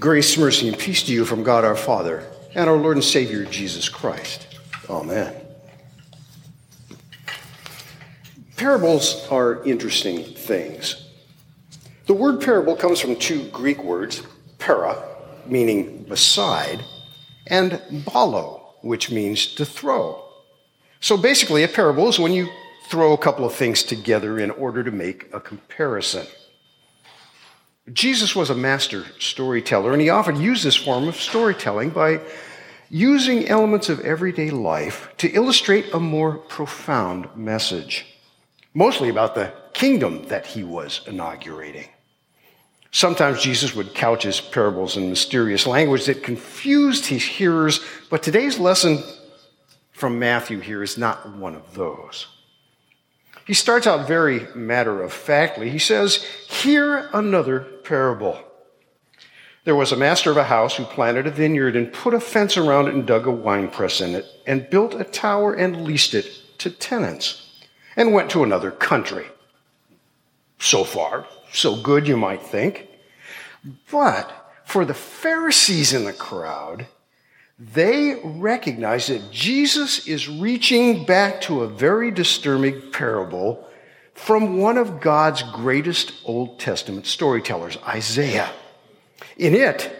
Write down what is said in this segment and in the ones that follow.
Grace, mercy, and peace to you from God our Father and our Lord and Savior Jesus Christ. Amen. Parables are interesting things. The word parable comes from two Greek words, para, meaning beside, and ballo, which means to throw. So basically, a parable is when you throw a couple of things together in order to make a comparison. Jesus was a master storyteller, and he often used this form of storytelling by using elements of everyday life to illustrate a more profound message, mostly about the kingdom that he was inaugurating. Sometimes Jesus would couch his parables in mysterious language that confused his hearers, but today's lesson from Matthew here is not one of those. He starts out very matter of factly. He says, Hear another parable. There was a master of a house who planted a vineyard and put a fence around it and dug a winepress in it and built a tower and leased it to tenants and went to another country. So far, so good, you might think. But for the Pharisees in the crowd, they recognize that Jesus is reaching back to a very disturbing parable from one of God's greatest Old Testament storytellers, Isaiah. In it,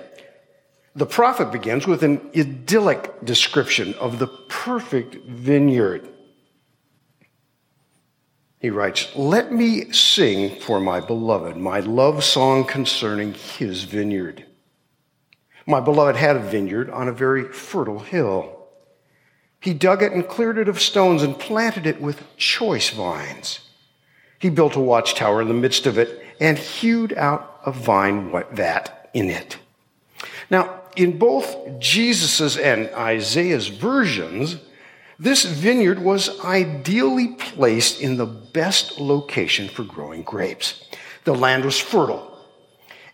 the prophet begins with an idyllic description of the perfect vineyard. He writes, Let me sing for my beloved my love song concerning his vineyard. My beloved had a vineyard on a very fertile hill. He dug it and cleared it of stones and planted it with choice vines. He built a watchtower in the midst of it and hewed out a vine vat in it. Now, in both Jesus's and Isaiah's versions, this vineyard was ideally placed in the best location for growing grapes. The land was fertile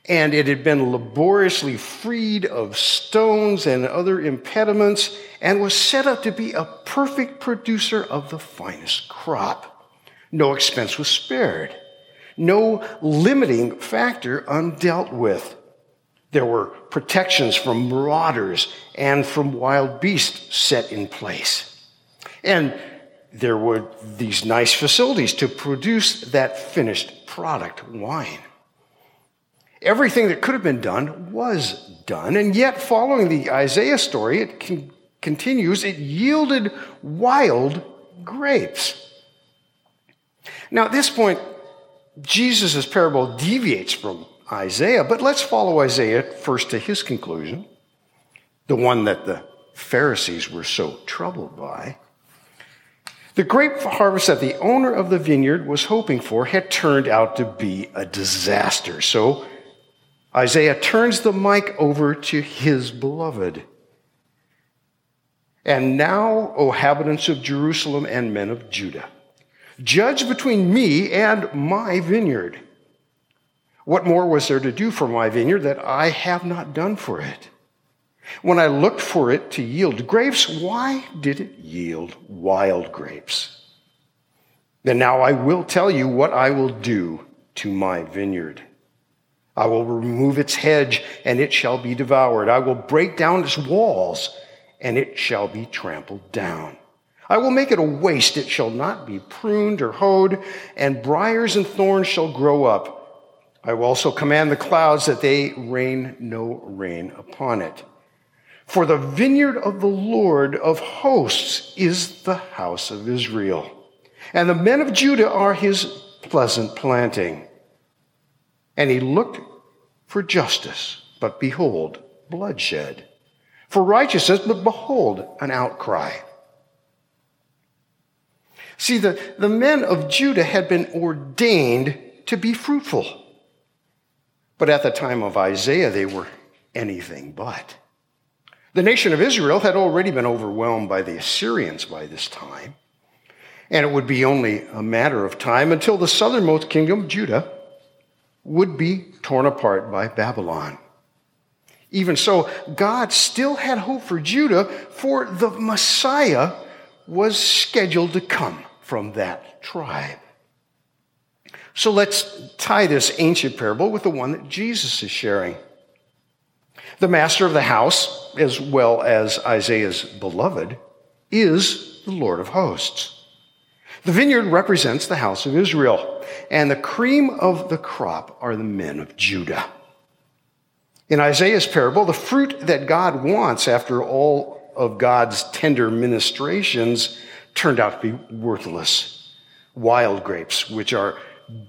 and it had been laboriously freed of stones and other impediments and was set up to be a perfect producer of the finest crop. No expense was spared, no limiting factor undealt with. There were protections from marauders and from wild beasts set in place. And there were these nice facilities to produce that finished product, wine. Everything that could have been done was done, and yet, following the Isaiah story, it con- continues, it yielded wild grapes. Now, at this point, Jesus' parable deviates from Isaiah, but let's follow Isaiah first to his conclusion, the one that the Pharisees were so troubled by. The grape harvest that the owner of the vineyard was hoping for had turned out to be a disaster. So Isaiah turns the mic over to his beloved. And now, O inhabitants of Jerusalem and men of Judah, judge between me and my vineyard. What more was there to do for my vineyard that I have not done for it? When I looked for it to yield grapes, why did it yield wild grapes? Then now I will tell you what I will do to my vineyard. I will remove its hedge, and it shall be devoured. I will break down its walls, and it shall be trampled down. I will make it a waste, it shall not be pruned or hoed, and briers and thorns shall grow up. I will also command the clouds that they rain no rain upon it. For the vineyard of the Lord of hosts is the house of Israel, and the men of Judah are his pleasant planting. And he looked for justice, but behold, bloodshed. For righteousness, but behold, an outcry. See, the, the men of Judah had been ordained to be fruitful. But at the time of Isaiah, they were anything but. The nation of Israel had already been overwhelmed by the Assyrians by this time. And it would be only a matter of time until the southernmost kingdom, Judah, would be torn apart by Babylon. Even so, God still had hope for Judah, for the Messiah was scheduled to come from that tribe. So let's tie this ancient parable with the one that Jesus is sharing. The master of the house, as well as Isaiah's beloved, is the Lord of hosts. The vineyard represents the house of Israel, and the cream of the crop are the men of Judah. In Isaiah's parable, the fruit that God wants after all of God's tender ministrations turned out to be worthless. Wild grapes, which are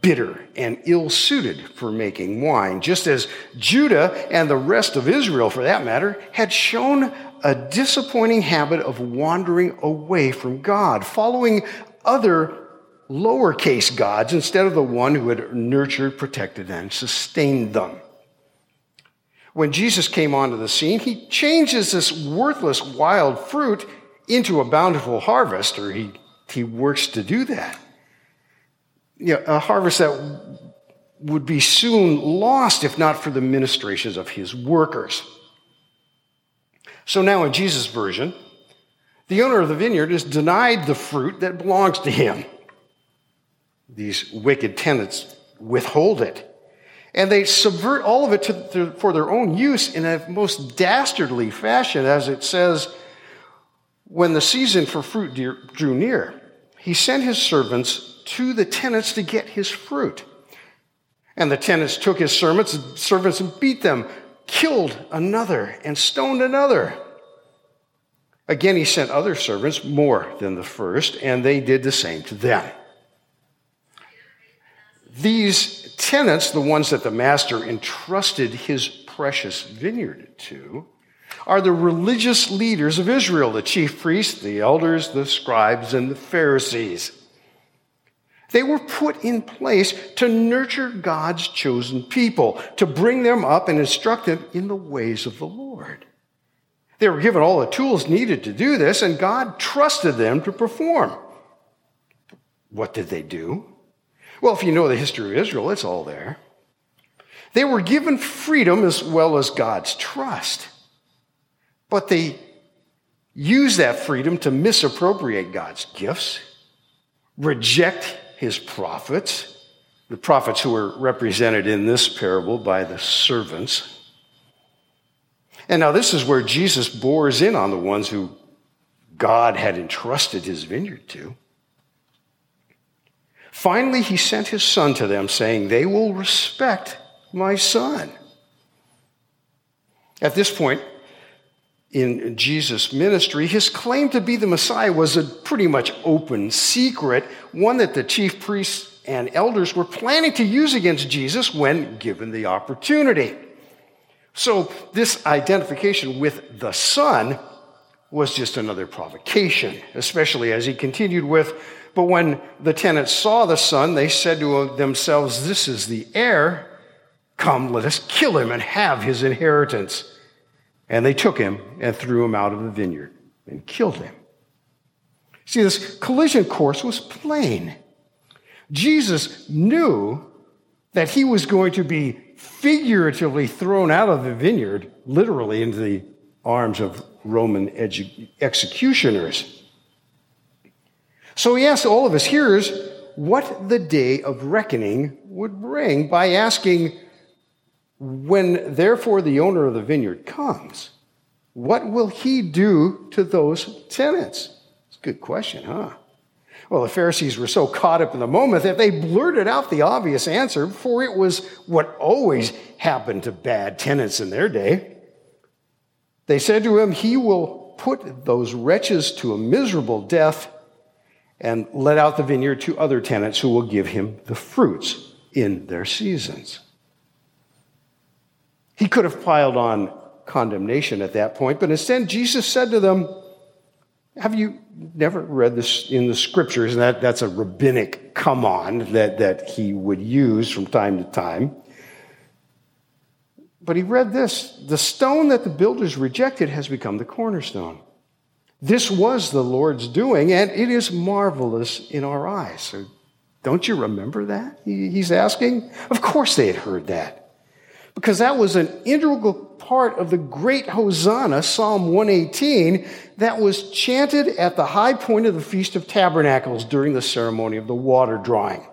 bitter and ill suited for making wine, just as Judah and the rest of Israel, for that matter, had shown a disappointing habit of wandering away from God, following other lowercase gods instead of the one who had nurtured, protected, and sustained them. When Jesus came onto the scene, he changes this worthless wild fruit into a bountiful harvest, or he, he works to do that. You know, a harvest that would be soon lost if not for the ministrations of his workers. So now, in Jesus' version, the owner of the vineyard is denied the fruit that belongs to him. These wicked tenants withhold it. And they subvert all of it to, to, for their own use in a most dastardly fashion, as it says, when the season for fruit drew near, he sent his servants to the tenants to get his fruit. And the tenants took his servants, servants and beat them, killed another, and stoned another. Again, he sent other servants, more than the first, and they did the same to them. These tenants, the ones that the master entrusted his precious vineyard to, are the religious leaders of Israel, the chief priests, the elders, the scribes, and the Pharisees. They were put in place to nurture God's chosen people, to bring them up and instruct them in the ways of the Lord. They were given all the tools needed to do this, and God trusted them to perform. What did they do? Well, if you know the history of Israel, it's all there. They were given freedom as well as God's trust. But they used that freedom to misappropriate God's gifts, reject his prophets, the prophets who were represented in this parable by the servants, and now this is where Jesus bores in on the ones who God had entrusted his vineyard to. Finally, he sent his son to them, saying, They will respect my son. At this point in Jesus' ministry, his claim to be the Messiah was a pretty much open secret, one that the chief priests and elders were planning to use against Jesus when given the opportunity. So, this identification with the Son was just another provocation, especially as he continued with, But when the tenants saw the Son, they said to themselves, This is the heir. Come, let us kill him and have his inheritance. And they took him and threw him out of the vineyard and killed him. See, this collision course was plain. Jesus knew that he was going to be figuratively thrown out of the vineyard, literally into the arms of Roman edu- executioners. So he asked all of his hearers what the day of reckoning would bring by asking, When therefore the owner of the vineyard comes, what will he do to those tenants? It's a good question, huh? Well, the Pharisees were so caught up in the moment that they blurted out the obvious answer, for it was what always happened to bad tenants in their day. They said to him, He will put those wretches to a miserable death and let out the vineyard to other tenants who will give him the fruits in their seasons. He could have piled on condemnation at that point, but instead Jesus said to them, have you never read this in the scriptures? And that, that's a rabbinic come on that, that he would use from time to time. But he read this the stone that the builders rejected has become the cornerstone. This was the Lord's doing, and it is marvelous in our eyes. So don't you remember that? He's asking. Of course they had heard that because that was an integral part of the great Hosanna, Psalm 118, that was chanted at the high point of the Feast of Tabernacles during the ceremony of the water drawing.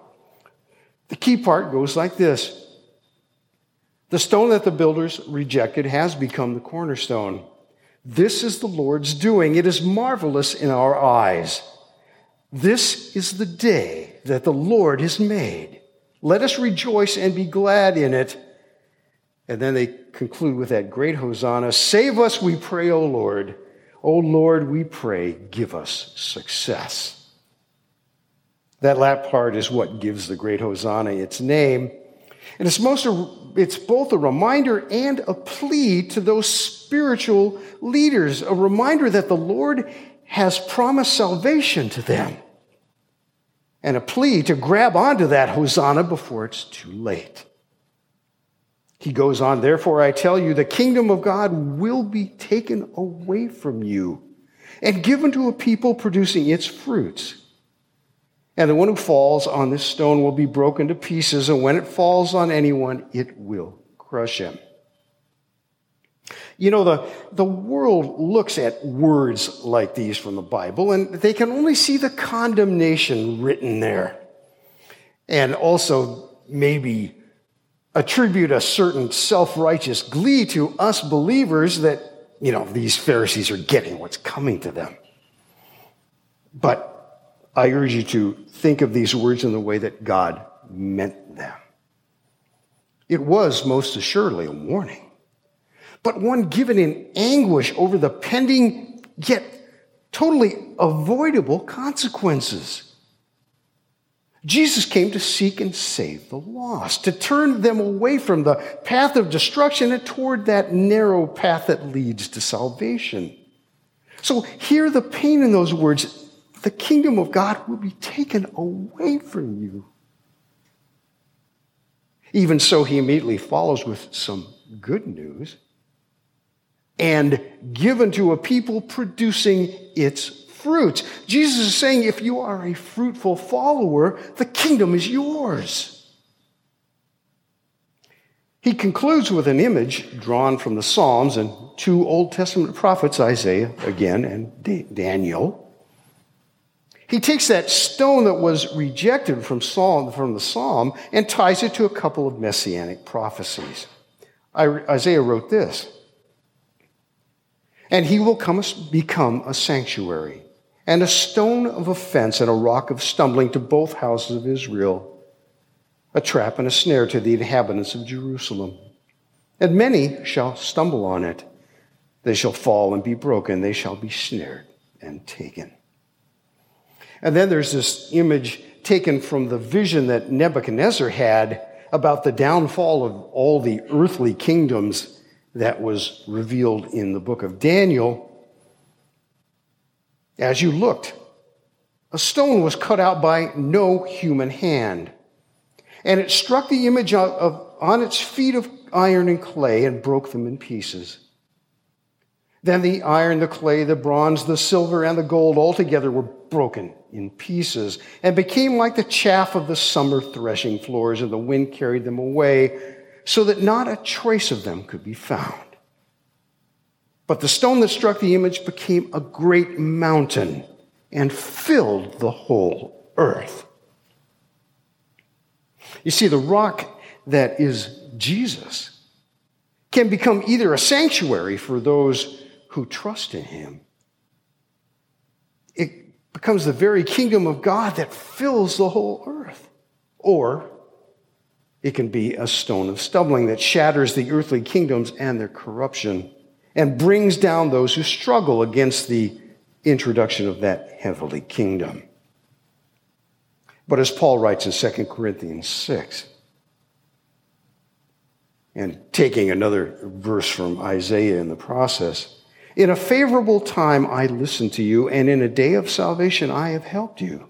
The key part goes like this The stone that the builders rejected has become the cornerstone. This is the Lord's doing. It is marvelous in our eyes. This is the day that the Lord has made. Let us rejoice and be glad in it. And then they conclude with that great hosanna Save us, we pray, O Lord. O Lord, we pray, give us success. That last part is what gives the great hosanna its name. And it's, most a, it's both a reminder and a plea to those spiritual leaders, a reminder that the Lord has promised salvation to them, and a plea to grab onto that hosanna before it's too late. He goes on, therefore I tell you, the kingdom of God will be taken away from you and given to a people producing its fruits. And the one who falls on this stone will be broken to pieces, and when it falls on anyone, it will crush him. You know, the, the world looks at words like these from the Bible, and they can only see the condemnation written there. And also, maybe attribute a certain self righteous glee to us believers that, you know, these Pharisees are getting what's coming to them. But I urge you to think of these words in the way that God meant them. It was most assuredly a warning, but one given in anguish over the pending yet totally avoidable consequences. Jesus came to seek and save the lost, to turn them away from the path of destruction and toward that narrow path that leads to salvation. So hear the pain in those words the kingdom of God will be taken away from you. Even so, he immediately follows with some good news and given to a people producing its fruits. Jesus is saying, if you are a fruitful follower, the kingdom is yours. He concludes with an image drawn from the Psalms and two Old Testament prophets, Isaiah again and Daniel. He takes that stone that was rejected from, Psalm, from the psalm and ties it to a couple of messianic prophecies. Isaiah wrote this And he will come, become a sanctuary, and a stone of offense, and a rock of stumbling to both houses of Israel, a trap and a snare to the inhabitants of Jerusalem. And many shall stumble on it. They shall fall and be broken, they shall be snared and taken. And then there's this image taken from the vision that Nebuchadnezzar had about the downfall of all the earthly kingdoms that was revealed in the book of Daniel. As you looked, a stone was cut out by no human hand, and it struck the image of, of, on its feet of iron and clay and broke them in pieces. Then the iron, the clay, the bronze, the silver, and the gold all together were broken in pieces and became like the chaff of the summer threshing floors, and the wind carried them away so that not a trace of them could be found. But the stone that struck the image became a great mountain and filled the whole earth. You see, the rock that is Jesus can become either a sanctuary for those who trust in him. It becomes the very kingdom of God that fills the whole earth. Or it can be a stone of stumbling that shatters the earthly kingdoms and their corruption and brings down those who struggle against the introduction of that heavenly kingdom. But as Paul writes in 2 Corinthians 6, and taking another verse from Isaiah in the process, in a favorable time I listened to you, and in a day of salvation I have helped you.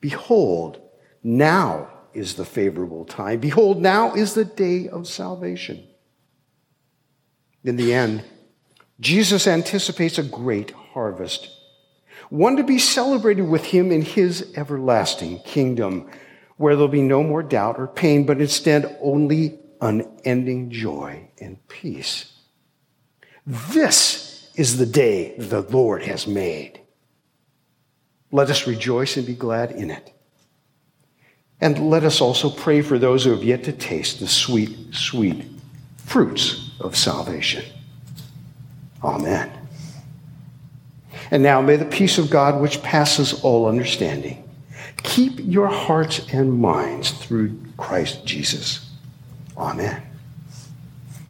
Behold, now is the favorable time. Behold, now is the day of salvation. In the end, Jesus anticipates a great harvest, one to be celebrated with him in his everlasting kingdom, where there'll be no more doubt or pain, but instead only unending joy and peace. This is the day the Lord has made. Let us rejoice and be glad in it. And let us also pray for those who have yet to taste the sweet, sweet fruits of salvation. Amen. And now may the peace of God, which passes all understanding, keep your hearts and minds through Christ Jesus. Amen.